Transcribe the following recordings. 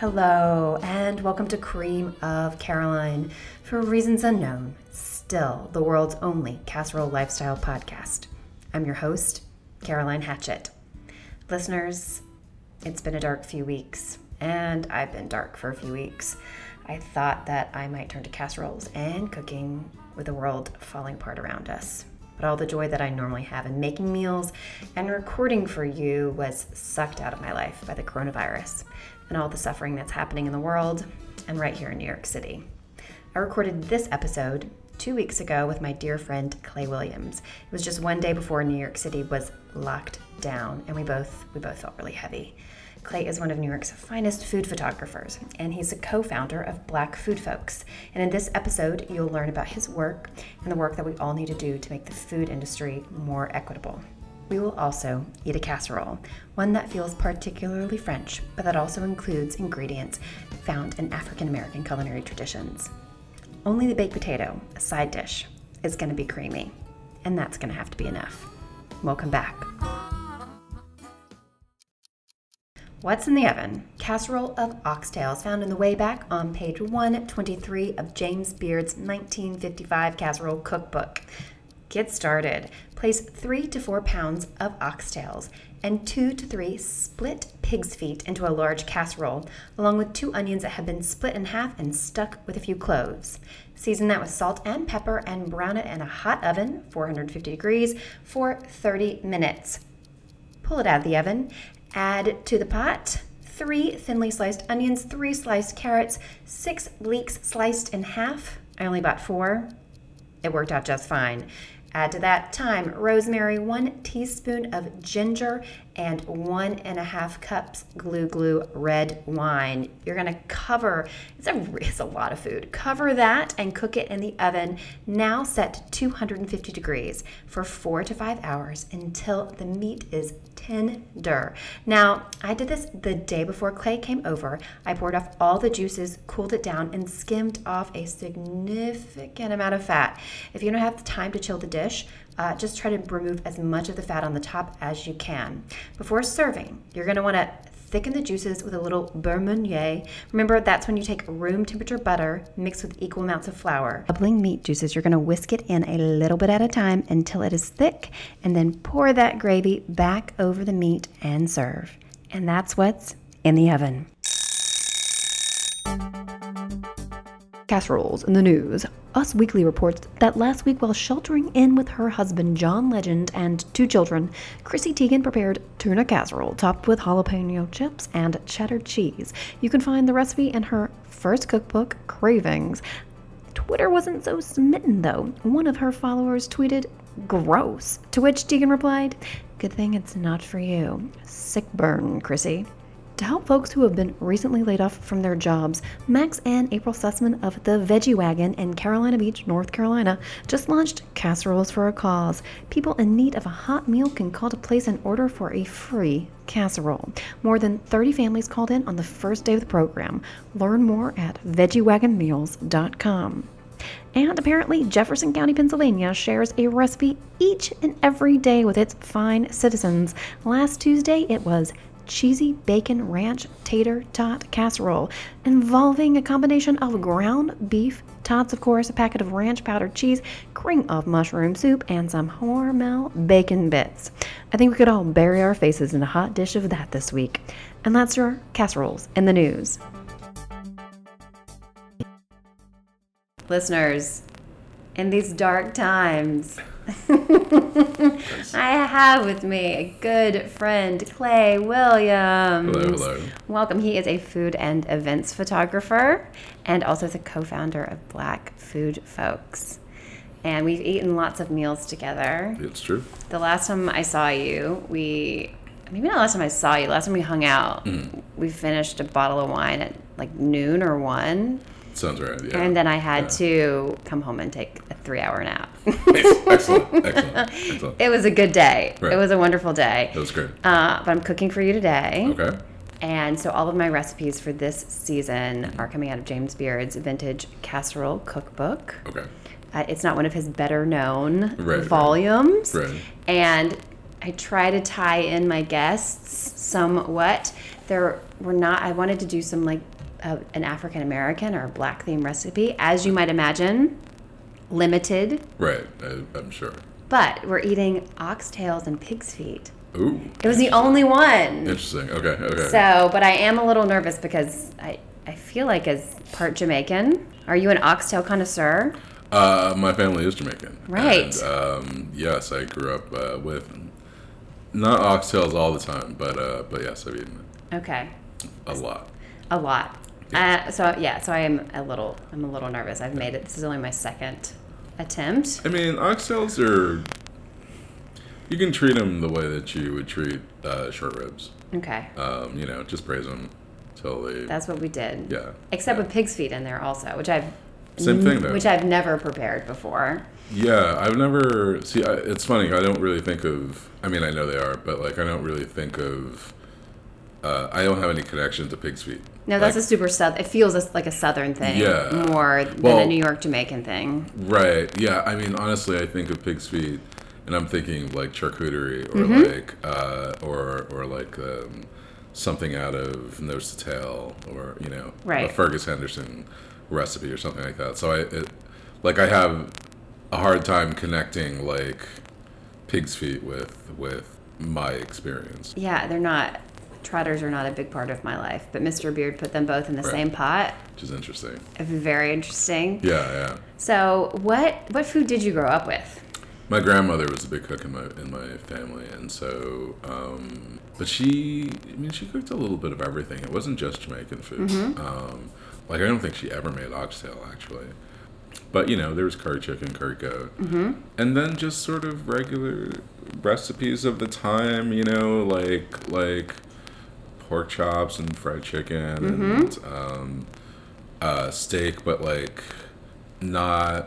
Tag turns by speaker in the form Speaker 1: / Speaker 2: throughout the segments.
Speaker 1: Hello, and welcome to Cream of Caroline. For reasons unknown, still the world's only casserole lifestyle podcast. I'm your host, Caroline Hatchett. Listeners, it's been a dark few weeks, and I've been dark for a few weeks. I thought that I might turn to casseroles and cooking with the world falling apart around us. But all the joy that I normally have in making meals and recording for you was sucked out of my life by the coronavirus and all the suffering that's happening in the world and right here in New York City. I recorded this episode two weeks ago with my dear friend Clay Williams. It was just one day before New York City was locked down, and we both we both felt really heavy. Clay is one of New York's finest food photographers, and he's a co founder of Black Food Folks. And in this episode, you'll learn about his work and the work that we all need to do to make the food industry more equitable. We will also eat a casserole, one that feels particularly French, but that also includes ingredients found in African American culinary traditions. Only the baked potato, a side dish, is going to be creamy, and that's going to have to be enough. Welcome back. What's in the oven? Casserole of oxtails found in the way back on page 123 of James Beard's 1955 casserole cookbook. Get started. Place three to four pounds of oxtails and two to three split pig's feet into a large casserole, along with two onions that have been split in half and stuck with a few cloves. Season that with salt and pepper and brown it in a hot oven, 450 degrees, for 30 minutes. Pull it out of the oven, add to the pot three thinly sliced onions, three sliced carrots, six leeks sliced in half. I only bought four. It worked out just fine. Add to that thyme, rosemary, one teaspoon of ginger, and one and a half cups glue glue red wine. You're gonna cover, it's a, it's a lot of food. Cover that and cook it in the oven, now set to 250 degrees for four to five hours until the meat is tender. Now, I did this the day before Clay came over. I poured off all the juices, cooled it down, and skimmed off a significant amount of fat. If you don't have the time to chill the dish, uh, just try to remove as much of the fat on the top as you can. Before serving, you're going to want to thicken the juices with a little beurre manié. Remember, that's when you take room temperature butter mixed with equal amounts of flour. Bubbling meat juices, you're going to whisk it in a little bit at a time until it is thick, and then pour that gravy back over the meat and serve. And that's what's in the oven. Casseroles in the news. Us Weekly reports that last week, while sheltering in with her husband John Legend and two children, Chrissy Teigen prepared tuna casserole topped with jalapeno chips and cheddar cheese. You can find the recipe in her first cookbook, Cravings. Twitter wasn't so smitten though. One of her followers tweeted, Gross. To which Teigen replied, Good thing it's not for you. Sick burn, Chrissy. To help folks who have been recently laid off from their jobs, Max and April Sussman of the Veggie Wagon in Carolina Beach, North Carolina, just launched Casseroles for a Cause. People in need of a hot meal can call to place an order for a free casserole. More than 30 families called in on the first day of the program. Learn more at veggiewagonmeals.com. And apparently, Jefferson County, Pennsylvania shares a recipe each and every day with its fine citizens. Last Tuesday, it was cheesy bacon ranch tater tot casserole involving a combination of ground beef, tots, of course, a packet of ranch powdered cheese, cream of mushroom soup, and some Hormel bacon bits. I think we could all bury our faces in a hot dish of that this week. And that's your casseroles in the news. Listeners, in these dark times, I have with me a good friend, Clay Williams.
Speaker 2: Hello, hello.
Speaker 1: Welcome. He is a food and events photographer and also the co founder of Black Food Folks. And we've eaten lots of meals together.
Speaker 2: It's true.
Speaker 1: The last time I saw you, we maybe not last time I saw you, last time we hung out,
Speaker 2: Mm.
Speaker 1: we finished a bottle of wine at like noon or one.
Speaker 2: Sounds right. Yeah.
Speaker 1: And then I had
Speaker 2: Yeah.
Speaker 1: to come home and take a three hour nap.
Speaker 2: excellent, excellent, excellent.
Speaker 1: it was a good day.
Speaker 2: Right.
Speaker 1: It was a wonderful day.
Speaker 2: That was great.
Speaker 1: Uh, but I'm cooking for you today.
Speaker 2: Okay.
Speaker 1: And so all of my recipes for this season are coming out of James Beard's vintage casserole cookbook.
Speaker 2: Okay.
Speaker 1: Uh, it's not one of his better known
Speaker 2: Right, right.
Speaker 1: volumes.
Speaker 2: Right.
Speaker 1: And I try to tie in my guests somewhat. There were not. I wanted to do some like uh, an African American or black themed recipe, as you might imagine, limited.
Speaker 2: Right. I, I'm sure.
Speaker 1: But we're eating oxtails and pig's feet.
Speaker 2: Ooh.
Speaker 1: It was the only one.
Speaker 2: Interesting. Okay. Okay.
Speaker 1: So, but I am a little nervous because I, I feel like as part Jamaican. Are you an oxtail connoisseur?
Speaker 2: Uh, my family is Jamaican.
Speaker 1: Right.
Speaker 2: And, um, yes, I grew up uh, with not oxtails all the time, but uh, but yes, I've eaten it. Okay, a lot.
Speaker 1: a lot. Uh, so yeah, so I am a little, I'm a little nervous. I've made it. This is only my second attempt.
Speaker 2: I mean, oxtails are. You can treat them the way that you would treat uh, short ribs.
Speaker 1: Okay,
Speaker 2: Um, you know, just braise them till they.
Speaker 1: that's what we did.
Speaker 2: yeah.
Speaker 1: Except
Speaker 2: yeah.
Speaker 1: with pig's feet in there also, which I've
Speaker 2: Same thing, though.
Speaker 1: which I've never prepared before.
Speaker 2: Yeah, I've never see. I, it's funny. I don't really think of. I mean, I know they are, but like, I don't really think of. Uh, I don't have any connection to pig's feet.
Speaker 1: No, that's
Speaker 2: Like,
Speaker 1: a super south. It feels like a southern thing
Speaker 2: Yeah.
Speaker 1: more than a New York Jamaican thing.
Speaker 2: right. Yeah, I mean, honestly, I think of pig's feet, and I'm thinking of like charcuterie or
Speaker 1: Mm-hmm.
Speaker 2: like uh, or or like um, something out of Nose to Tail or you know
Speaker 1: Right.
Speaker 2: a Fergus Henderson recipe or something like that. So I it, like I have a hard time connecting like pig's feet with with my experience.
Speaker 1: Yeah, they're not. Trotters are not a big part of my life, but Mr. Beard put them both in the
Speaker 2: Right.
Speaker 1: same pot.
Speaker 2: Which is interesting.
Speaker 1: Very interesting.
Speaker 2: Yeah, yeah.
Speaker 1: So, what what food did you grow up with?
Speaker 2: My grandmother was a big cook in my in my family, and so, um, but she, I mean, she cooked a little bit of everything. It wasn't just Jamaican food. Um, like I don't think she ever made oxtail actually, but you know, there was curry chicken, curry goat, and then just sort of regular recipes of the time. You know, like like pork chops and fried chicken and um, uh, steak, but like not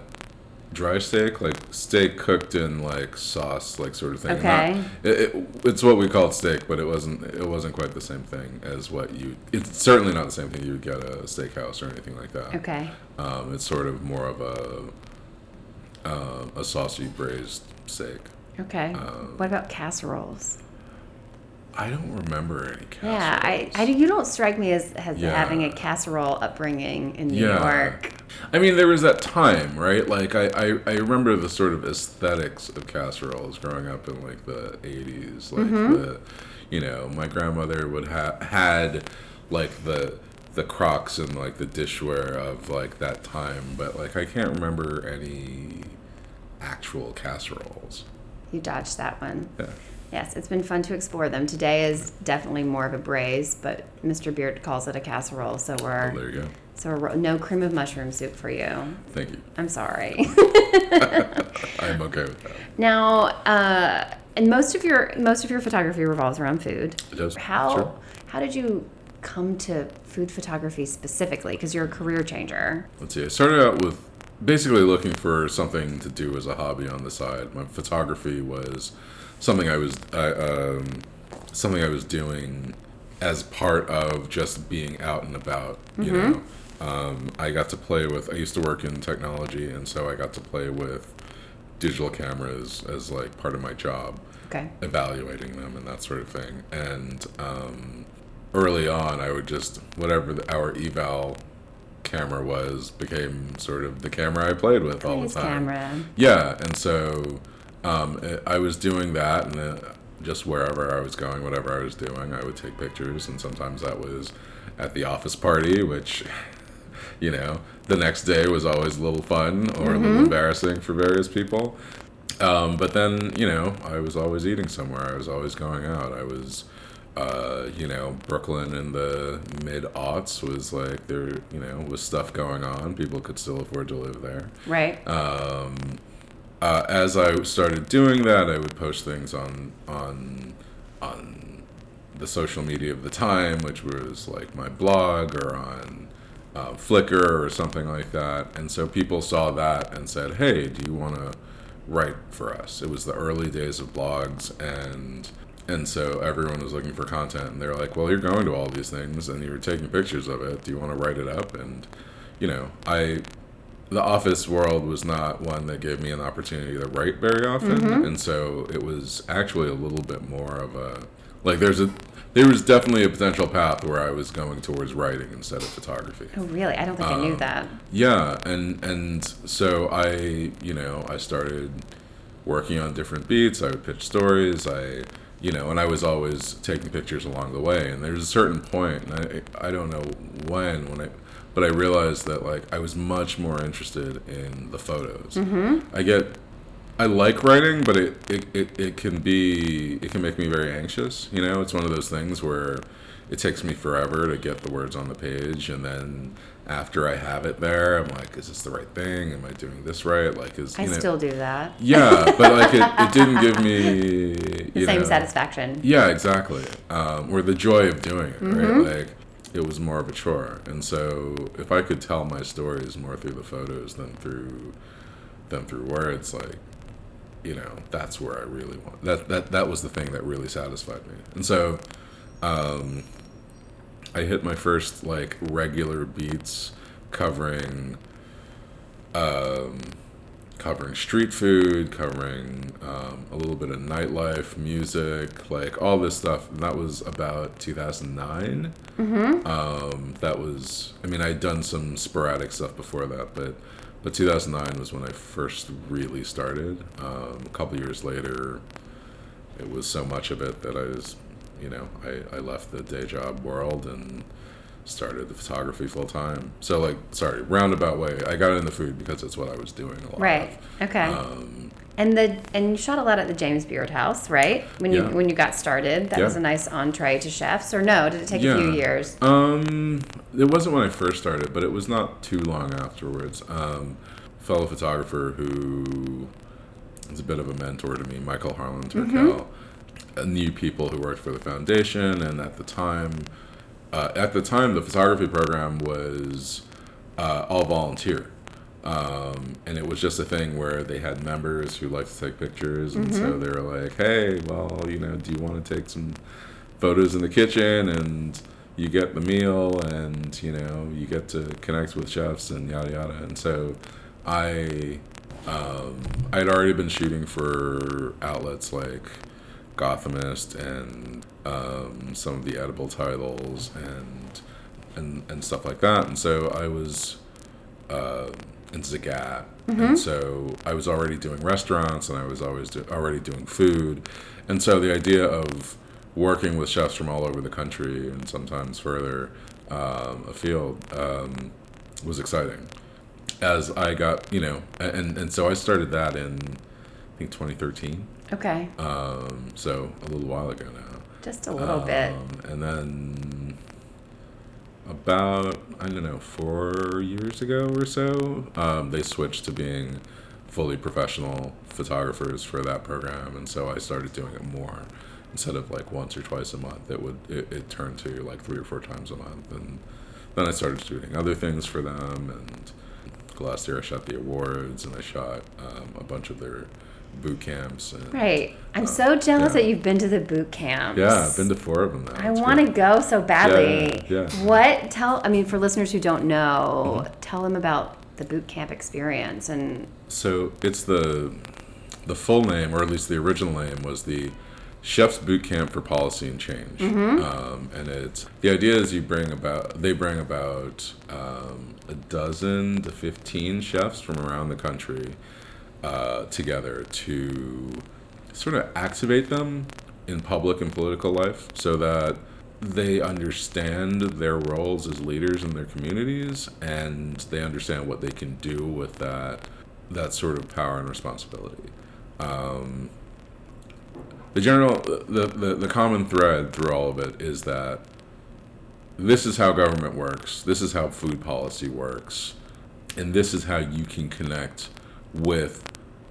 Speaker 2: dry steak, like steak cooked in like sauce, like sort of thing.
Speaker 1: Okay.
Speaker 2: Not- it, it, it's what we called steak, but it wasn't. It wasn't quite the same thing as what you. It's certainly not the same thing you would get at a steakhouse or anything like that.
Speaker 1: Okay.
Speaker 2: Um, it's sort of more of a uh, a saucy braised steak.
Speaker 1: Okay.
Speaker 2: Um,
Speaker 1: what about casseroles?
Speaker 2: I don't remember any casseroles.
Speaker 1: Yeah, I, I you don't strike me as, as
Speaker 2: Yeah.
Speaker 1: having a casserole upbringing in New
Speaker 2: Yeah.
Speaker 1: York.
Speaker 2: I mean, there was that time, right? Like, I, I, I remember the sort of aesthetics of casseroles growing up in like the '80s. Like mm-hmm. the, you know, my grandmother would have had like the the crocks and like the dishware of like that time, but like I can't remember any actual casseroles.
Speaker 1: You dodged that one.
Speaker 2: Yeah.
Speaker 1: Yes, it's been fun to explore them. Today is definitely more of a braise, but Mr. Beard calls it a casserole, so
Speaker 2: Oh,
Speaker 1: we're
Speaker 2: there you go.
Speaker 1: so we're, no cream of mushroom soup for you.
Speaker 2: Thank you.
Speaker 1: I'm sorry.
Speaker 2: I'm okay with that.
Speaker 1: now, uh, and most of your most of your photography revolves around food.
Speaker 2: It does.
Speaker 1: How
Speaker 2: Sure.
Speaker 1: how did you come to food photography specifically? Because you're a career changer.
Speaker 2: Let's see. I started out with basically looking for something to do as a hobby on the side. My photography was something I was I, um, something I was doing as part of just being out and about. You know, um, I got to play with. I used to work in technology, and so I got to play with digital cameras as like part of my job
Speaker 1: Okay.
Speaker 2: evaluating them and that sort of thing. And um, early on, I would just whatever the, our eval camera was became sort of the camera I played with all the time.
Speaker 1: camera.
Speaker 2: Yeah, and so um, I was doing that, and uh, just wherever I was going, whatever I was doing, I would take pictures, and sometimes that was at the office party, which. You know, the next day was always a little fun or a little embarrassing for various people. Um, but then, you know, I was always eating somewhere. I was always going out. I was, uh, you know, Brooklyn in the mid aughts was like there, you know, was stuff going on. People could still afford to live there.
Speaker 1: Right.
Speaker 2: Um, uh, as I started doing that, I would post things on on on the social media of the time, which was like my blog or on uh, Flickr or something like that. And so people saw that and said, "Hey, do you want to write for us?" It was the early days of blogs, and and so everyone was looking for content, and they're like, "Well, you're going to all these things, and you're taking pictures of it. Do you want to write it up?" And you know, I the office world was not one that gave me an opportunity to write very often,
Speaker 1: Mm-hmm.
Speaker 2: and so it was actually a little bit more of a like there's a there was definitely a potential path where I was going towards writing instead of photography.
Speaker 1: Oh, really? I don't think I
Speaker 2: Um,
Speaker 1: knew that.
Speaker 2: Yeah, and and so I, you know, I started working on different beats. I would pitch stories. I, you know, and I was always taking pictures along the way. And there's a certain point, and I I don't know when when I, but I realized that like I was much more interested in the photos. I get. I like writing, but it, it, it, it can be it can make me very anxious. You know, it's one of those things where it takes me forever to get the words on the page, and then after I have it there, I'm like, is this the right thing? Am I doing this right? Like, is
Speaker 1: I
Speaker 2: know,
Speaker 1: still do that.
Speaker 2: yeah, but like it, it didn't give me
Speaker 1: The
Speaker 2: you
Speaker 1: same
Speaker 2: know,
Speaker 1: satisfaction.
Speaker 2: yeah, exactly. Um, or the joy of doing it,
Speaker 1: Mm-hmm.
Speaker 2: right? Like it was more of a chore, and so if I could tell my stories more through the photos than through than through words, like you know, that's where I really want. That that that was the thing that really satisfied me, and so um, I hit my first like regular beats covering. Um, covering street food, covering um, a little bit of nightlife, music, like all this stuff. And that was about 2009. Mm-hmm. Um, that was, I mean, I'd done some sporadic stuff before that, but but 2009 was when I first really started. Um, a couple years later, it was so much of it that I was, you know, I, I left the day job world and started the photography full time. So like, sorry, roundabout way. I got into the food because it's what I was doing a lot.
Speaker 1: Right.
Speaker 2: of.
Speaker 1: Okay.
Speaker 2: Um,
Speaker 1: and the and you shot a lot at the James Beard House, right? When you
Speaker 2: Yeah.
Speaker 1: when you got started, that
Speaker 2: Yeah.
Speaker 1: was a nice entree to chefs. Or no? Did it take a few years?
Speaker 2: Um, it wasn't when I first started, but it was not too long afterwards. Um, fellow photographer who is a bit of a mentor to me, Michael Harlan Turkel, uh, knew people who worked for the foundation, and at the time, uh, at the time, the photography program was uh, all volunteer. Um, and it was just a thing where they had members who liked to take pictures, and so they were like, "Hey, well, you know, do you want to take some photos in the kitchen and you get the meal and you know you get to connect with chefs and yada yada? And so i um, i had already been shooting for outlets like gothamist and um, some of the edible titles and and and stuff like that and so i was uh, in Zagat. And so I was already doing restaurants and I was always do- already doing food. And so the idea of working with chefs from all over the country and sometimes further um, afield um, was exciting. As I got, you know, and, and so I started that in, I think, 2013.
Speaker 1: Okay.
Speaker 2: Um, so a little while ago now.
Speaker 1: Just a little bit.
Speaker 2: Um, And then about, I don't know, four years ago or so, um, they switched to being fully professional photographers for that program. And so I started doing it more. Instead of like once or twice a month, it would it, it turned to like three or four times a month. And then I started shooting other things for them. And last year I shot the awards and I shot um, a bunch of their boot camps. And,
Speaker 1: Right. I'm so jealous
Speaker 2: yeah.
Speaker 1: that you've been to the boot camps.
Speaker 2: Yeah, I've been to four of them now.
Speaker 1: I want to go so badly.
Speaker 2: Yeah, yeah.
Speaker 1: What tell I mean for listeners who don't know,
Speaker 2: Mm-hmm.
Speaker 1: tell them about the boot camp experience and
Speaker 2: So it's the the full name, or at least the original name, was the Chef's Boot Camp for Policy and Change. Um, and it's the idea is you bring about they bring about um, a dozen to fifteen chefs from around the country uh, together to sort of activate them in public and political life, so that they understand their roles as leaders in their communities and they understand what they can do with that that sort of power and responsibility. Um, the general, the, the, the common thread through all of it is that this is how government works, this is how food policy works, and this is how you can connect with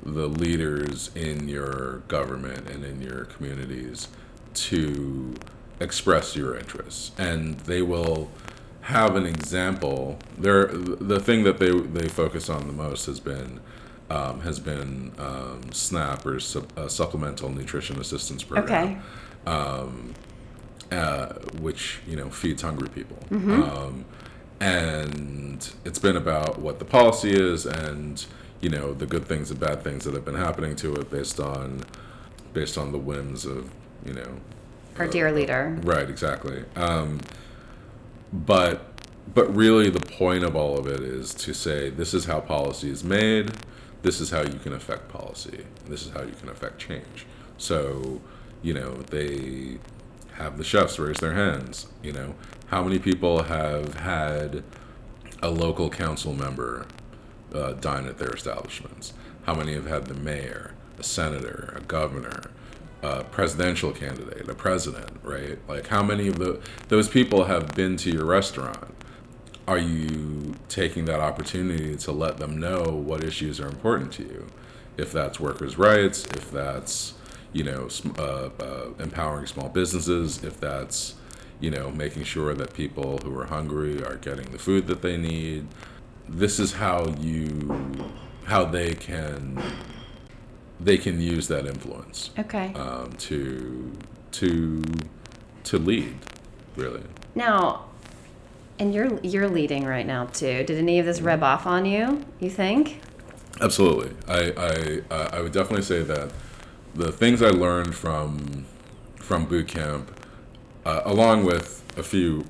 Speaker 2: the leaders in your government and in your communities to express your interests and they will have an example there the thing that they they focus on the most has been um, has been um, SNAP or sup, uh, supplemental nutrition assistance program
Speaker 1: okay.
Speaker 2: uh, which you know feeds hungry people. Um, and it's been about what the policy is and you know the good things and bad things that have been happening to it based on based on the whims of you know
Speaker 1: Our dear leader.
Speaker 2: Right, exactly. Um, but but really, the point of all of it is to say this is how policy is made. This is how you can affect policy. This is how you can affect change. So, you know, they have the chefs raise their hands. You know, how many people have had a local council member uh, dine at their establishments? How many have had the mayor, a senator, a governor, a presidential candidate, a president, right? Like how many of the those people have been to your restaurant? Are you taking that opportunity to let them know what issues are important to you? If that's workers' rights, if that's you know uh, uh, empowering small businesses, if that's you know making sure that people who are hungry are getting the food that they need. This is how you how they can they can use that influence
Speaker 1: Okay.
Speaker 2: um, to to to lead really
Speaker 1: Now, and you're you're leading right now too. Did any of this rub off on you? You think?
Speaker 2: absolutely I, I I I would definitely say that the things I learned from from boot camp uh, along with a few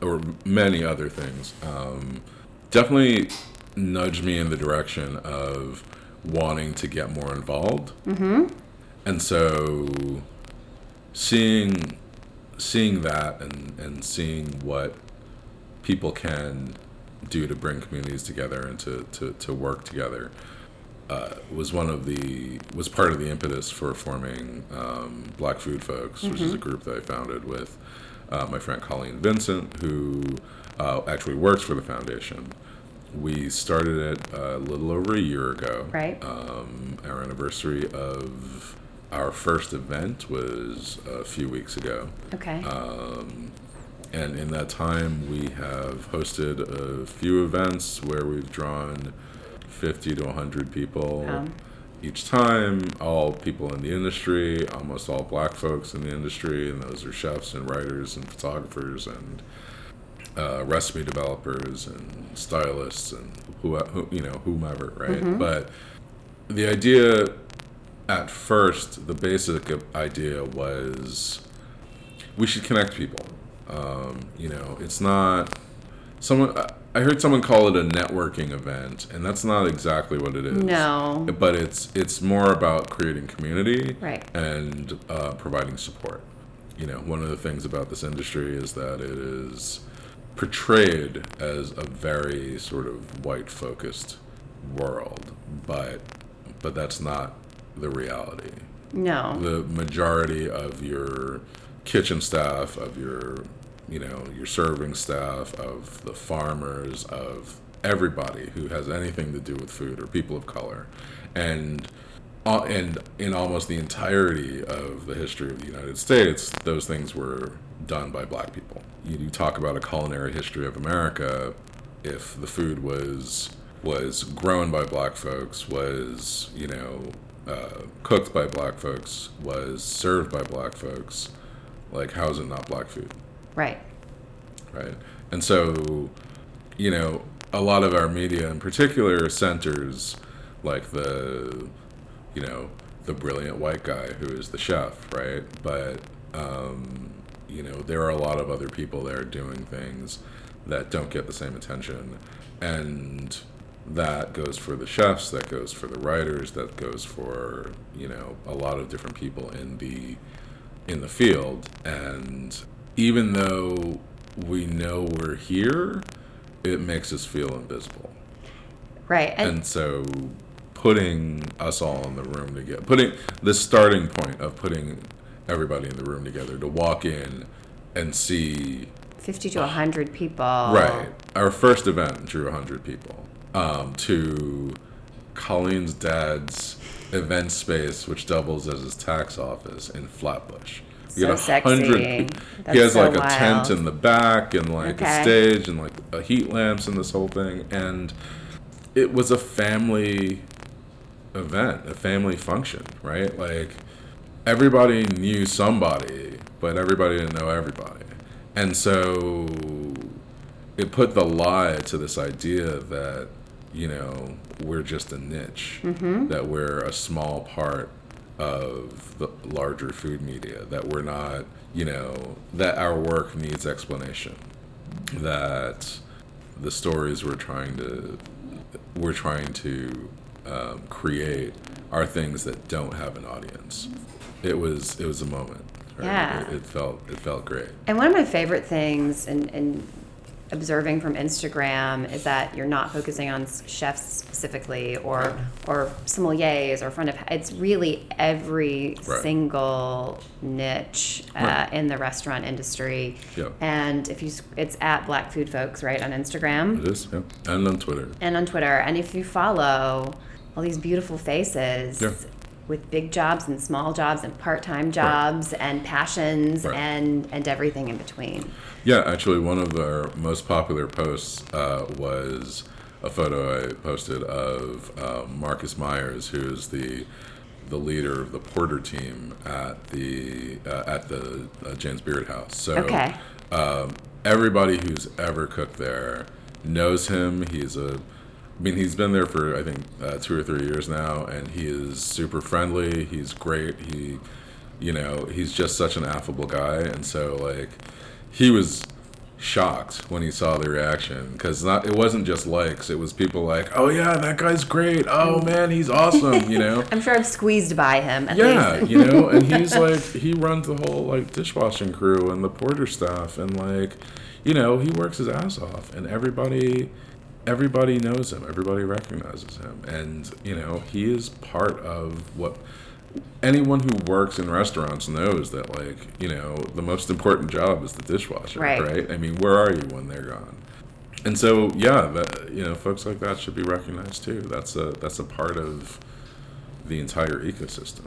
Speaker 2: or many other things um, definitely nudged me in the direction of wanting to get more involved mm-hmm. and so seeing seeing that and, and seeing what people can do to bring communities together and to, to, to work together uh, was one of the was part of the impetus for forming um, Black Food Folks, which is a group that I founded with uh, my friend Colleen Vincent, who uh, actually works for the foundation. We started it a little over a year ago.
Speaker 1: Right.
Speaker 2: Um, our anniversary of our first event was a few weeks ago.
Speaker 1: Okay.
Speaker 2: Um, and in that time, we have hosted a few events where we've drawn 50 to 100 people
Speaker 1: Wow.
Speaker 2: each time, all people in the industry, almost all black folks in the industry, and those are chefs and writers and photographers and uh, recipe developers and stylists and who, who you know whomever, right? But the idea at first, the basic idea was we should connect people. Um, you know, it's not someone. I- I heard someone call it a networking event, and that's not exactly what it is.
Speaker 1: No.
Speaker 2: but it's it's more about creating community
Speaker 1: Right.
Speaker 2: and uh, providing support. You know, one of the things about this industry is that it is portrayed as a very sort of white focused world, but but that's not the reality
Speaker 1: no.
Speaker 2: the majority of your kitchen staff, of your, you know, your serving staff, of the farmers, of everybody who has anything to do with food or people of color, and uh, and in almost the entirety of the history of the United States, those things were done by black people. You, you talk about a culinary history of America, if the food was was grown by black folks, was you know uh, cooked by black folks, was served by black folks, like how is it not black food?
Speaker 1: Right.
Speaker 2: right? And so, you know, a lot of our media in particular centers like the, you know, the brilliant white guy who is the chef, right? But, um, you know, there are a lot of other people there doing things that don't get the same attention. And that goes for the chefs, that goes for the writers, that goes for, you know, a lot of different people in the in the field and even though we know we're here it makes us feel invisible
Speaker 1: Right. And,
Speaker 2: and so putting us all in the room together putting the starting point of putting everybody in the room together to walk in and see
Speaker 1: 50 to 100 people.
Speaker 2: right. Our first event drew 100 people um, to colleen's dad's event space which doubles as his tax office in flatbush. We
Speaker 1: So
Speaker 2: got a hundred he has
Speaker 1: so
Speaker 2: like a tent in the back and like
Speaker 1: Okay.
Speaker 2: a stage and like a heat lamps and this whole thing and it was a family event a family function right? Like everybody knew somebody but everybody didn't know everybody and so it put the lie to this idea that you know we're just a niche, that we're a small part of the larger food media, that we're not, you know, that our work needs explanation, that the stories we're trying to we're trying to um, create are things that don't have an audience. It was it was a moment. right?
Speaker 1: Yeah.
Speaker 2: It, it felt it felt great.
Speaker 1: And one of my favorite things in, in observing from Instagram is that you're not focusing on chefs specifically or or sommeliers or front of it's really every
Speaker 2: Right.
Speaker 1: single niche uh, in the restaurant industry.
Speaker 2: Yeah.
Speaker 1: And if you it's at Black Food Folks right on Instagram
Speaker 2: It is, yeah. And on Twitter.
Speaker 1: and on Twitter. And if you follow all these beautiful faces
Speaker 2: Yeah.
Speaker 1: With big jobs and small jobs and part-time jobs and passions
Speaker 2: Right.
Speaker 1: and and everything in between.
Speaker 2: Yeah, actually, one of our most popular posts uh, was a photo I posted of uh, Marcus Myers, who is the the leader of the porter team at the uh, at the uh, James Beard House. So
Speaker 1: Okay.
Speaker 2: um, everybody who's ever cooked there knows him. He's a I mean, he's been there for I think uh, two or three years now, and he is super friendly. He's great. He, you know, he's just such an affable guy, and so like, he was shocked when he saw the reaction because not it wasn't just likes. It was people like, "Oh yeah, that guy's great. Oh man, he's awesome." You know.
Speaker 1: I'm sure I've squeezed by him
Speaker 2: Yeah, you know, and he's like he runs the whole like dishwashing crew and the porter stuff and like you know, he works his ass off and everybody everybody knows him, everybody recognizes him and you know, he is part of what anyone who works in restaurants knows that like, you know, the most important job is the dishwasher,
Speaker 1: Right.
Speaker 2: right? I mean, where are you when they're gone? And so, yeah, that you know, folks like that should be recognized too. That's a that's a part of the entire ecosystem.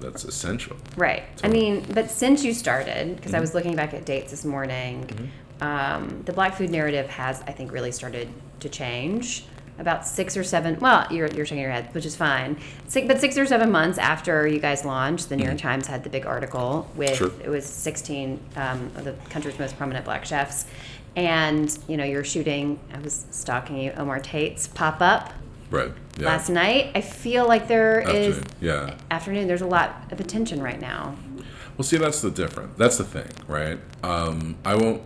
Speaker 2: That's essential.
Speaker 1: Right. I mean, but since you started, because I
Speaker 2: Mm-hmm.
Speaker 1: was looking back at dates this morning, um, the black food narrative has, I think, really started to change. About six or seven, well, you're, you're shaking your head, which is fine. Six, but six or seven months after you guys launched, the New York Times had the big article with
Speaker 2: Mm-hmm. Sure.
Speaker 1: it was 16 um, of the country's most prominent black chefs, and you know you're shooting. I was stalking you, Omar Tate's pop up
Speaker 2: Right. Yeah.
Speaker 1: last night. I feel like there is
Speaker 2: Afternoon. Yeah.
Speaker 1: afternoon. There's a lot of attention right now.
Speaker 2: Well, see, that's the different. That's the thing, right? Um, I won't.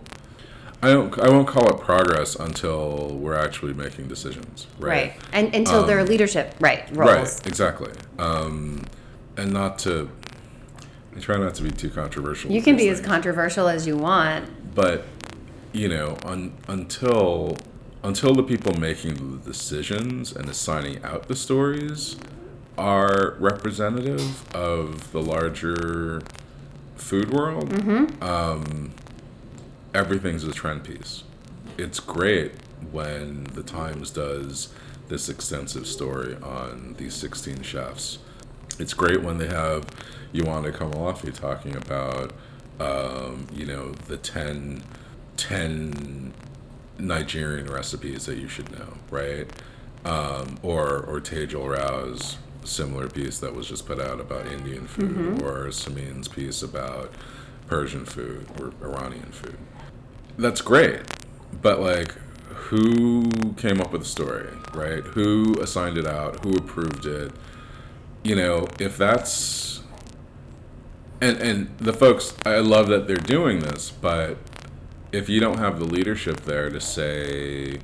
Speaker 2: I don't. I won't call it progress until we're actually making decisions, right?
Speaker 1: Right. And until their leadership right roles.
Speaker 2: Right. Exactly. Um, and not to. I try not to be too controversial.
Speaker 1: You can be as controversial as you want.
Speaker 2: but you know un, until until the people making the decisions and assigning out the stories are representative of the larger food world um, everything's a trend piece it's great when the times does this extensive story on these 16 chefs it's great when they have Yewande Komolafe talking about, um, you know, the 10, 10 Nigerian recipes that you should know, right? Um, or or Tejal Rao's similar piece that was just put out about Indian food, or Samin's piece about Persian food or Iranian food. That's great, but like, who came up with the story, right? Who assigned it out? Who approved it? you know, if that's and and the folks, I love that they're doing this, but if you don't have the leadership there to say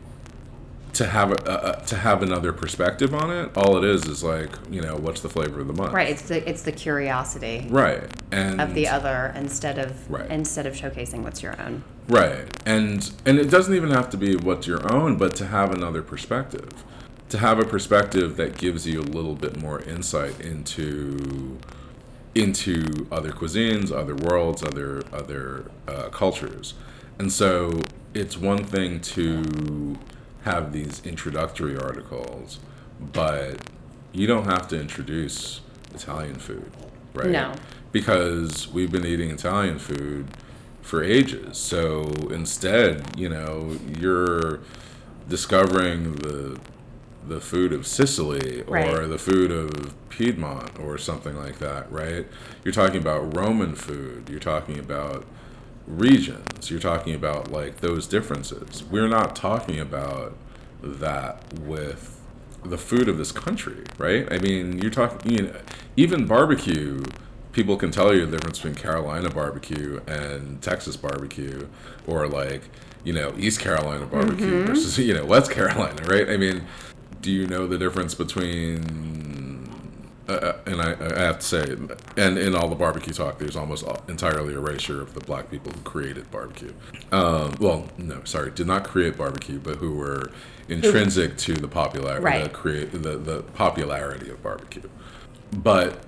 Speaker 2: to have a, to have another perspective on it, all it is is like you know what's the flavor of the month,
Speaker 1: Right. It's the it's the curiosity
Speaker 2: Right, and
Speaker 1: of the other instead of
Speaker 2: Right.
Speaker 1: instead of showcasing what's your own.
Speaker 2: Right. And and it doesn't even have to be what's your own, but to have another perspective. To have a perspective that gives you a little bit more insight into into other cuisines, other worlds, other other uh, cultures. And so it's one thing to have these introductory articles, but you don't have to introduce Italian food, right?
Speaker 1: No.
Speaker 2: Because we've been eating Italian food for ages. So instead, you know, you're discovering the the food of Sicily or
Speaker 1: Right.
Speaker 2: the food of Piedmont or something like that, right? You're talking about Roman food. You're talking about regions. You're talking about like those differences. We're not talking about that with the food of this country, right? I mean, you're talking, you know, even barbecue. People can tell you the difference between Carolina barbecue and Texas barbecue, or like, you know, East Carolina barbecue mm-hmm. versus you know West Carolina, right? I mean, do you know the difference between uh, and I, I have to say, and in all the barbecue talk, there's almost entirely erasure of the black people who created barbecue. Um, well, no, sorry, did not create barbecue, but who were intrinsic to the popularity,
Speaker 1: Right.
Speaker 2: the, create, the the popularity of barbecue. But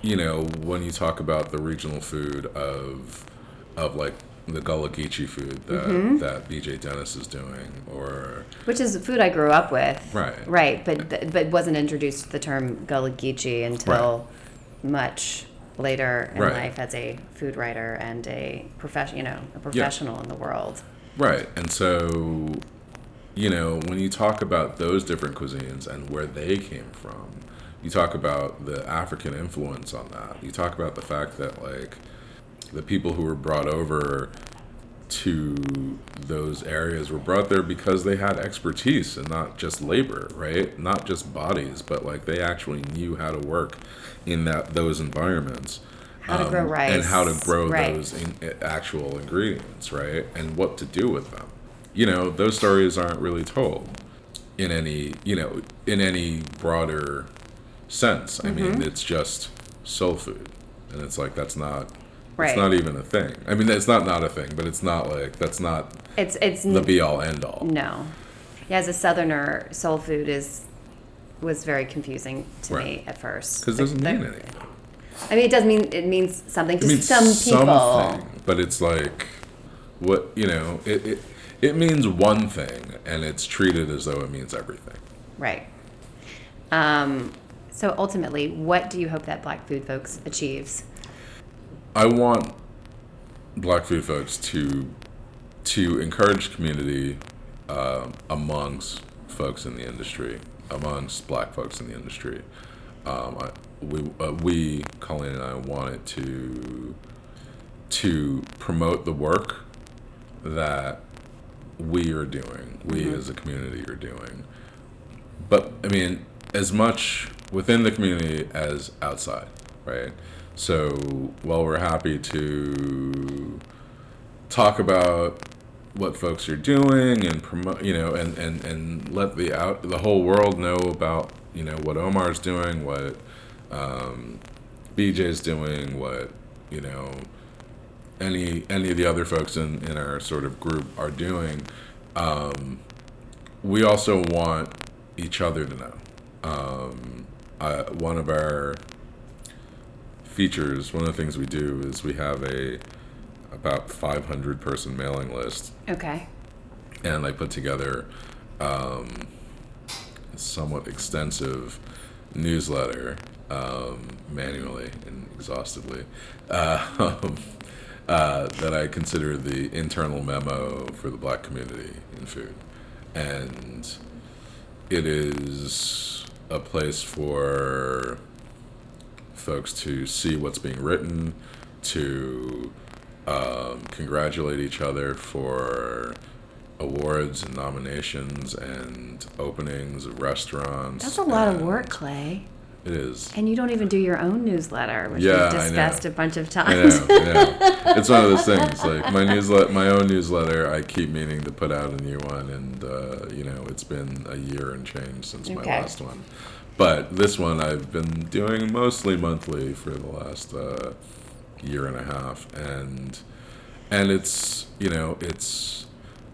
Speaker 2: you know, when you talk about the regional food of of like the Gullah Geechee food that
Speaker 1: Mm-hmm.
Speaker 2: that BJ Dennis is doing, or
Speaker 1: Which is food I grew up with.
Speaker 2: Right.
Speaker 1: Right, but but wasn't introduced to the term Gullah Geechee until much later in
Speaker 2: Right.
Speaker 1: life as a food writer and a profession, you know, a professional in the world.
Speaker 2: Right. And so, you know, when you talk about those different cuisines and where they came from, you talk about the African influence on that. You talk about the fact that, like, the people who were brought over to those areas were brought there because they had expertise and not just labor, right? Not just bodies, but like they actually knew how to work in that those environments.
Speaker 1: How to grow rice
Speaker 2: and how to grow
Speaker 1: right.
Speaker 2: those in, actual ingredients, right? And what to do with them. You know, those stories aren't really told in any, you know, in any broader sense. I
Speaker 1: Mm-hmm.
Speaker 2: mean, it's just soul food. And it's like that's not
Speaker 1: Right.
Speaker 2: it's not even a thing. I mean, it's not not a thing, but it's not like that's not
Speaker 1: It's it's
Speaker 2: the be all end all.
Speaker 1: no. Yeah, as a southerner, soul food is was very confusing to me at first.
Speaker 2: Because it doesn't
Speaker 1: The-
Speaker 2: mean anything.
Speaker 1: I mean, it does mean it means something to
Speaker 2: It means
Speaker 1: some people.
Speaker 2: something, but it's like what you know. It, it it means one thing, and it's treated as though it means everything.
Speaker 1: Right. Um, so ultimately, what do you hope that Black Food Folks achieves?
Speaker 2: I want black food folks to to encourage community um amongst folks in the industry, amongst black folks in the industry. Um, I, we uh, we Colleen and I wanted to to promote the work that we are doing, we as a community are doing. But I mean, as much within the community as outside, right? So while we're happy to talk about what folks are doing and promote, you know, and, and, and let the out the whole world know about, you know, what Omar's doing, what um, BJ's doing, what you know, any any of the other folks in, in our sort of group are doing. Um, we also want each other to know. Um, uh, one of our features, one of the things we do is we have a about 500 person mailing list
Speaker 1: Okay.
Speaker 2: and I put together um, a somewhat extensive newsletter um, manually and exhaustively uh, uh, that I consider the internal memo for the black community in food. And it is a place for folks to see what's being written, to um, congratulate each other for awards and nominations and openings of restaurants.
Speaker 1: That's a lot of work, Clay.
Speaker 2: It is.
Speaker 1: And you don't even do your own newsletter, which
Speaker 2: yeah,
Speaker 1: we've discussed a bunch of
Speaker 2: I
Speaker 1: times.
Speaker 2: know, I know. It's one of those things. Like my newsletter, my own newsletter, I keep meaning to put out a new one, and uh, you know, it's been a year and change since my last one. But this one I've been doing mostly monthly for the last uh, year and a half, and and it's you know it's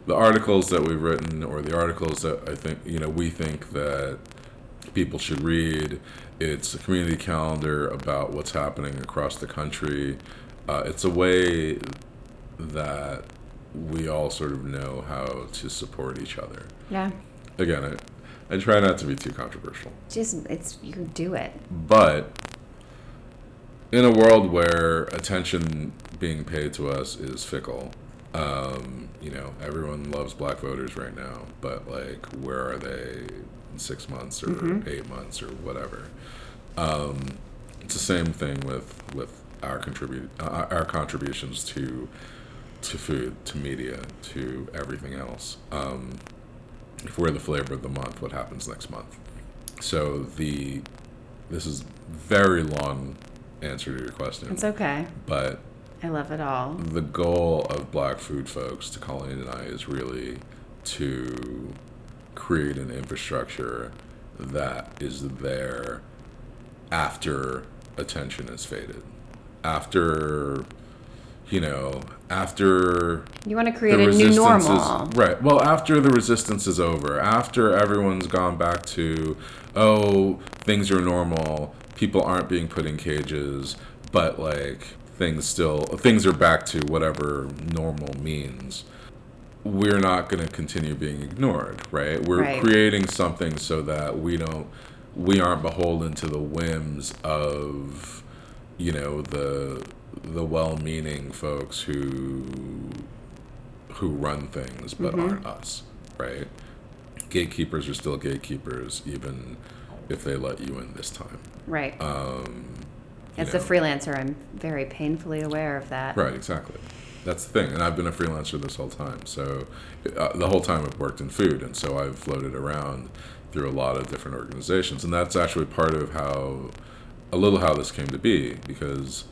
Speaker 2: the articles that we've written or the articles that I think you know we think that people should read. It's a community calendar about what's happening across the country. Uh, it's a way that we all sort of know how to support each other.
Speaker 1: yeah.
Speaker 2: Again, I, I try not to be too controversial,
Speaker 1: Just, it's, you do it.
Speaker 2: but in a world where attention being paid to us is fickle, um, you know, everyone loves black voters right now, but like, where are they in six months or eight months or whatever? Um, it's the same thing with with our contribute uh, our contributions to to food, to media, to everything else. Um, if we're the flavor of the month, what happens next month? So the this is very long answer to your question.
Speaker 1: It's okay.
Speaker 2: But
Speaker 1: I love it all.
Speaker 2: The goal of Black Food Folks, to Colleen and I, is really to create an infrastructure that is there after attention has faded. After, you know, after.
Speaker 1: You want to create a new normal.
Speaker 2: Is, right. Well, after the resistance is over, after everyone's gone back to, oh, things are normal, people aren't being put in cages, but like things still, things are back to whatever normal means we're not going to continue being ignored, right? We're right. creating something so that we don't we aren't beholden to the whims of you know the the well-meaning folks who who run things but mm-hmm. aren't us, right? Gatekeepers are still gatekeepers even if they let you in this time.
Speaker 1: Right. Um, As know. a freelancer, I'm very painfully aware of that.
Speaker 2: Right, exactly. That's the thing. And I've been a freelancer this whole time. So uh, the whole time I've worked in food. And so I've floated around through a lot of different organizations. And that's actually part of how, a little how this came to be because,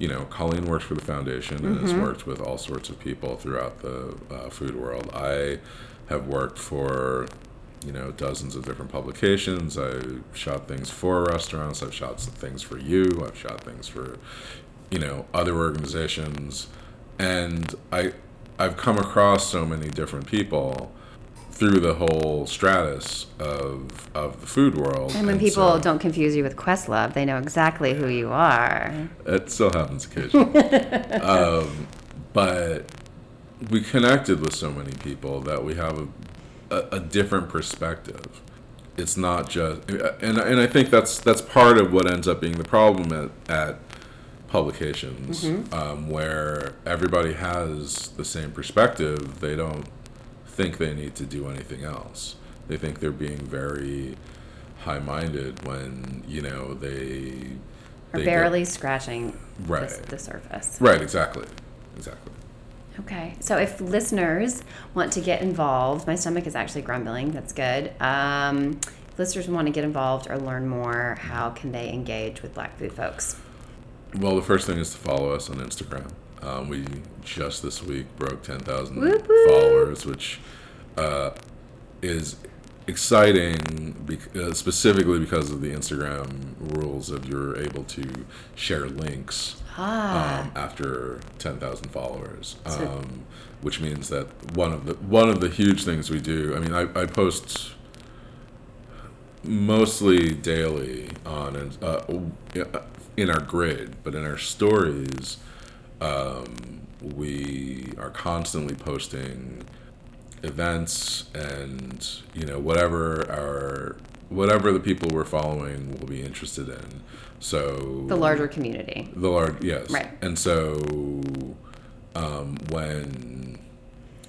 Speaker 2: you know, Colleen works for the foundation and mm-hmm. has worked with all sorts of people throughout the uh, food world. I have worked for, you know, dozens of different publications. I shot things for restaurants. I've shot some things for you. I've shot things for, you know, other organizations. And I, I've come across so many different people through the whole stratus of of the food world.
Speaker 1: And when and people so, don't confuse you with Questlove, they know exactly who you are.
Speaker 2: It still happens occasionally. um, but we connected with so many people that we have a, a, a, different perspective. It's not just, and and I think that's that's part of what ends up being the problem at at publications, mm-hmm. um, where everybody has the same perspective. They don't think they need to do anything else. They think they're being very high-minded when you know they
Speaker 1: are barely get, scratching right. the, the surface.
Speaker 2: Right. Exactly. Exactly.
Speaker 1: Okay. So if listeners want to get involved, my stomach is actually grumbling. That's good. Um, if listeners want to get involved or learn more, how can they engage with Black Food Folks?
Speaker 2: Well, the first thing is to follow us on Instagram. Um, we just this week broke 10,000 followers, which uh, is exciting bec- uh, specifically because of the Instagram rules of you're able to share links ah. um, after 10,000 followers, um, which means that one of the one of the huge things we do. I mean, I, I post mostly daily on uh, in our grid, but in our stories um, we are constantly posting events and you know whatever our whatever the people we're following will be interested in. So
Speaker 1: the larger community.
Speaker 2: The large, yes.
Speaker 1: Right.
Speaker 2: And so um, when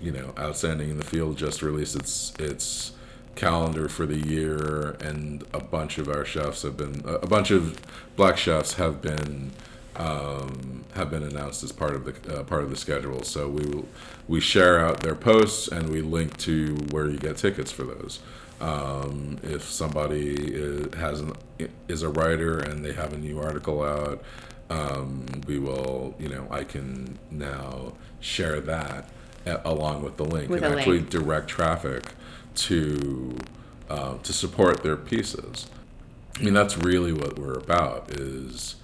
Speaker 2: you know, Outstanding in the Field just released its its calendar for the year, and a bunch of our chefs have been a bunch of black chefs have been um, have been announced as part of the uh, part of the schedule. So we we share out their posts and we link to where you get tickets for those. Um, if somebody is, has an, is a writer and they have a new article out, um, we will you know I can now share that a- along with the link
Speaker 1: with
Speaker 2: and actually
Speaker 1: link.
Speaker 2: direct traffic to uh, to support their pieces. I mean that's really what we're about is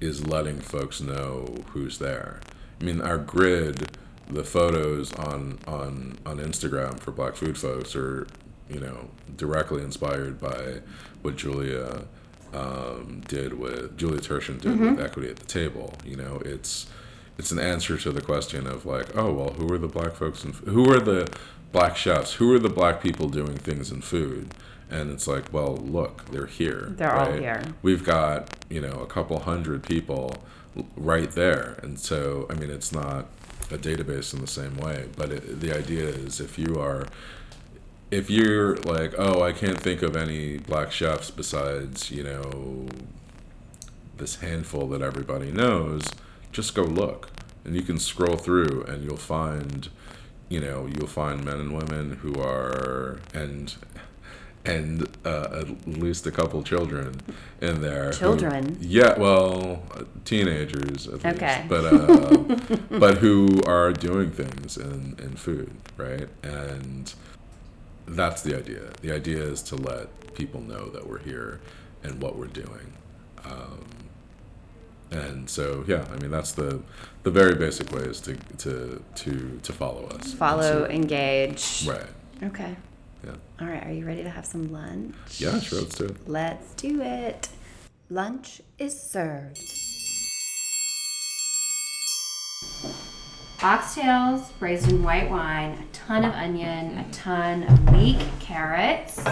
Speaker 2: is letting folks know who's there. I mean, our grid, the photos on on on Instagram for Black Food Folks are, you know, directly inspired by what Julia um, did with Julia Turshen did mm-hmm. with Equity at the Table. You know, it's it's an answer to the question of like, oh well, who are the black folks and who are the black chefs? Who are the black people doing things in food? and it's like well look they're here
Speaker 1: they're right? all here
Speaker 2: we've got you know a couple hundred people right there and so i mean it's not a database in the same way but it, the idea is if you are if you're like oh i can't think of any black chefs besides you know this handful that everybody knows just go look and you can scroll through and you'll find you know you'll find men and women who are and and uh, at least a couple children in there. who-
Speaker 1: Children?
Speaker 2: yeah, well, teenagers at
Speaker 1: Okay.
Speaker 2: least, but uh, but who are doing things in in food, right? And that's the idea. The idea is to let people know that we're here and what we're doing. Um, and so, yeah, I mean, that's the the very basic ways to to to to follow us.
Speaker 1: Follow,
Speaker 2: And
Speaker 1: engage.
Speaker 2: right?
Speaker 1: Okay.
Speaker 2: Yeah.
Speaker 1: All right. Are you ready to have some lunch?
Speaker 2: Yeah, sure. Let's do it.
Speaker 1: Let's do it. Lunch is served. Oxtails braised in white wine, a ton of onion, a ton of weak carrots,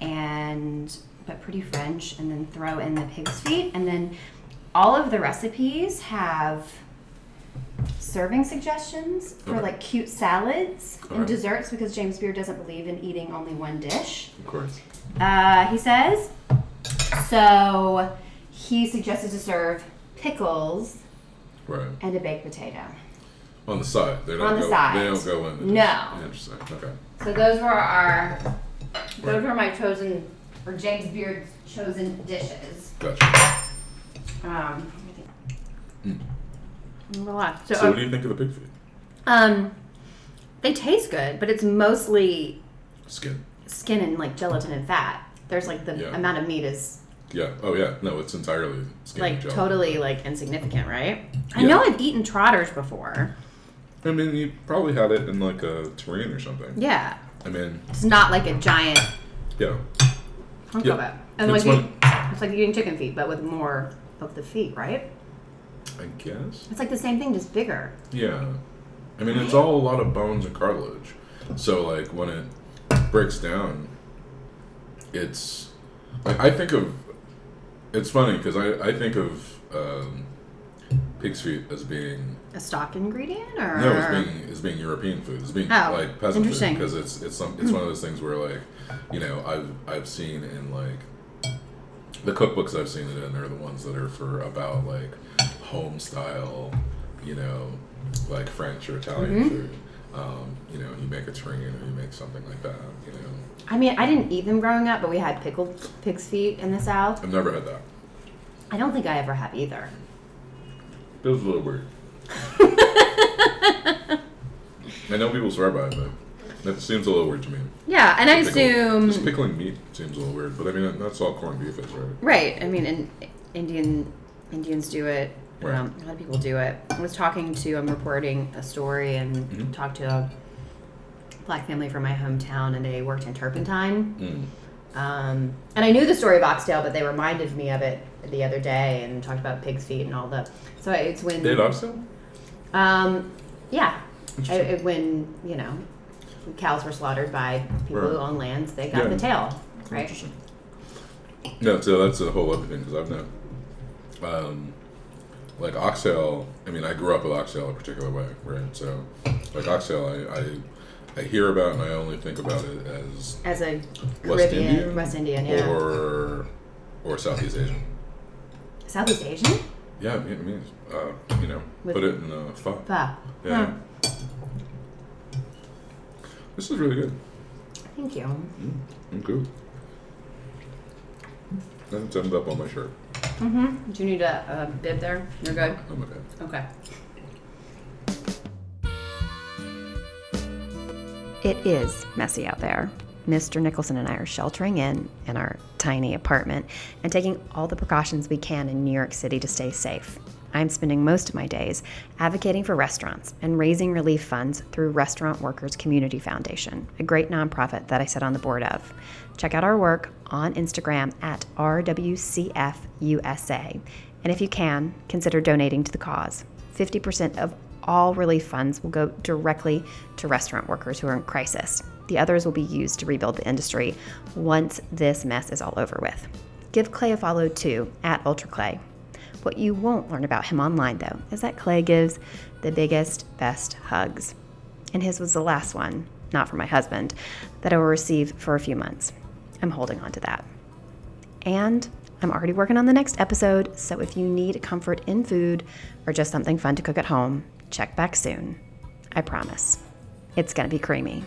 Speaker 1: and but pretty French, and then throw in the pig's feet. And then all of the recipes have serving suggestions for
Speaker 2: Okay.
Speaker 1: like cute salads and desserts because James Beard doesn't believe in eating only one dish.
Speaker 2: Of course.
Speaker 1: Uh, he says. So he suggested to serve pickles
Speaker 2: Right.
Speaker 1: and a baked potato.
Speaker 2: On the side. They don't
Speaker 1: On the
Speaker 2: go,
Speaker 1: side.
Speaker 2: They don't go in. the
Speaker 1: No.
Speaker 2: Interesting. Okay.
Speaker 1: So those were our, those
Speaker 2: Right.
Speaker 1: were my chosen, or James Beard's chosen dishes.
Speaker 2: Gotcha.
Speaker 1: Um,
Speaker 2: Mm.
Speaker 1: relax. So,
Speaker 2: So, what do you think of the pig feet?
Speaker 1: um, they taste good, but it's mostly
Speaker 2: Skin.
Speaker 1: skin and like gelatin and fat. There's like the
Speaker 2: Yeah.
Speaker 1: amount of meat is
Speaker 2: Yeah. Oh, yeah. No, it's entirely skin. and
Speaker 1: like
Speaker 2: gelatin.
Speaker 1: totally like insignificant, right? I
Speaker 2: Yeah.
Speaker 1: know I've eaten trotters before.
Speaker 2: I mean, you probably had it in like a terrine or something.
Speaker 1: Yeah,
Speaker 2: I mean,
Speaker 1: it's not like a giant
Speaker 2: yeah.
Speaker 1: hunk
Speaker 2: Yeah.
Speaker 1: of it. And
Speaker 2: It's
Speaker 1: like
Speaker 2: one-
Speaker 1: you, it's like eating chicken feet, but with more of the feet, right?
Speaker 2: I guess.
Speaker 1: It's like the same thing, just bigger.
Speaker 2: Yeah. I mean, it's all a lot of bones and cartilage. So, like, when it breaks down, it's. Like, I think of. It's funny because I, I think of um, pig's feet as being.
Speaker 1: A stock ingredient, or
Speaker 2: No, as being as being European food, as being
Speaker 1: Oh,
Speaker 2: like peasant food,
Speaker 1: interesting.
Speaker 2: because it's it's some it's one of those things where like, you know, I've I've seen in like the cookbooks I've seen it in are the ones that are for about like home style, you know, like French or Italian
Speaker 1: Mm-hmm.
Speaker 2: food. Um, you know, you make a terrine or you make something like that. You know,
Speaker 1: I mean, I didn't eat them growing up, but we had pickled pig's feet in the South.
Speaker 2: I've never had that.
Speaker 1: I don't think I ever have either.
Speaker 2: It was a little weird. I know people swear by it, but that seems a little weird to me.
Speaker 1: Yeah, and I
Speaker 2: Pickle-
Speaker 1: assume
Speaker 2: just pickling meat seems a little weird, but I mean that's all corned beef is, right?
Speaker 1: Right. I mean, in, Indian Indians do it.
Speaker 2: Right.
Speaker 1: Um, a lot of people do it. I was talking to. I'm reporting a story and
Speaker 2: Mhm.
Speaker 1: talked to a black family from my hometown, and they worked in turpentine.
Speaker 2: Mm.
Speaker 1: Um, and I knew the story of oxtail, but they reminded me of it the other day and talked about pig's feet and all the. So it's when.
Speaker 2: They had oxtail?
Speaker 1: Um, yeah. I,
Speaker 2: Interesting.
Speaker 1: when you know, cows were slaughtered by people
Speaker 2: Right.
Speaker 1: who own lands, they got
Speaker 2: Yeah.
Speaker 1: the tail, right?
Speaker 2: Interesting. No, so that's a whole other thing because I've known, um, like oxtail. I mean, I grew up with oxtail a particular way, right? So, like oxtail, I, I, I hear about and I only think about it as
Speaker 1: As a
Speaker 2: West
Speaker 1: Caribbean,
Speaker 2: Indian
Speaker 1: West Indian, yeah.
Speaker 2: or or Southeast Asian.
Speaker 1: Southeast Asian?
Speaker 2: Yeah, Vietnamese. Uh, you know,
Speaker 1: With-
Speaker 2: put it in the pho.
Speaker 1: Pho.
Speaker 2: Yeah.
Speaker 1: Huh.
Speaker 2: This is really good.
Speaker 1: Thank you.
Speaker 2: Mm, I'm good. That's ended up on my shirt.
Speaker 1: Mm-hmm. Do you need a, a bib there? You're good?
Speaker 2: I'm okay.
Speaker 1: Okay. It is messy out there. Mr. Nicholson and I are sheltering in in our tiny apartment and taking all the precautions we can in New York City to stay safe. I'm spending most of my days advocating for restaurants and raising relief funds through Restaurant Workers Community Foundation, a great nonprofit that I sit on the board of. Check out our work on Instagram at RWCFUSA. And if you can, consider donating to the cause. 50% of all relief funds will go directly to restaurant workers who are in crisis. The others will be used to rebuild the industry once this mess is all over with. Give Clay a follow too at UltraClay. What you won't learn about him online, though, is that Clay gives the biggest, best hugs. And his was the last one, not for my husband, that I will receive for a few months. I'm holding on to that. And I'm already working on the next episode, so if you need comfort in food or just something fun to cook at home, check back soon. I promise. It's going to be creamy.